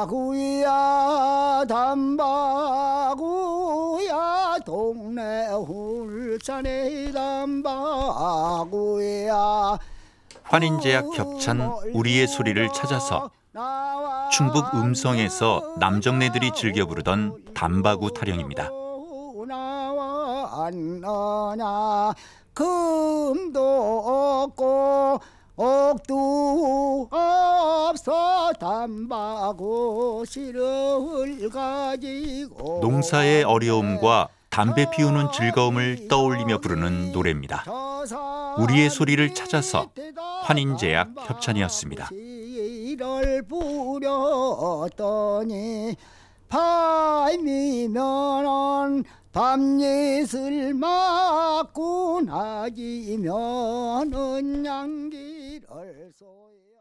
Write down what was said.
담바구야 담바구야 동네 울산의 담바구야 환인제약 협찬 우리의 소리를 찾아서 충북 음성에서 남정네들이 즐겨 부르던 담바구 타령입니다. 나와 안 나냐 금도 없고 없어 담바구 씨를 가지고 농사의 어려움과 담배 피우는 즐거움을 떠올리며 부르는 노래입니다. 우리의 소리를 찾아서 환인제약 협찬이었습니다. 시를 부렸더니 밤이면은 밤예슬 맞고 낮이면은 양기를 쏘여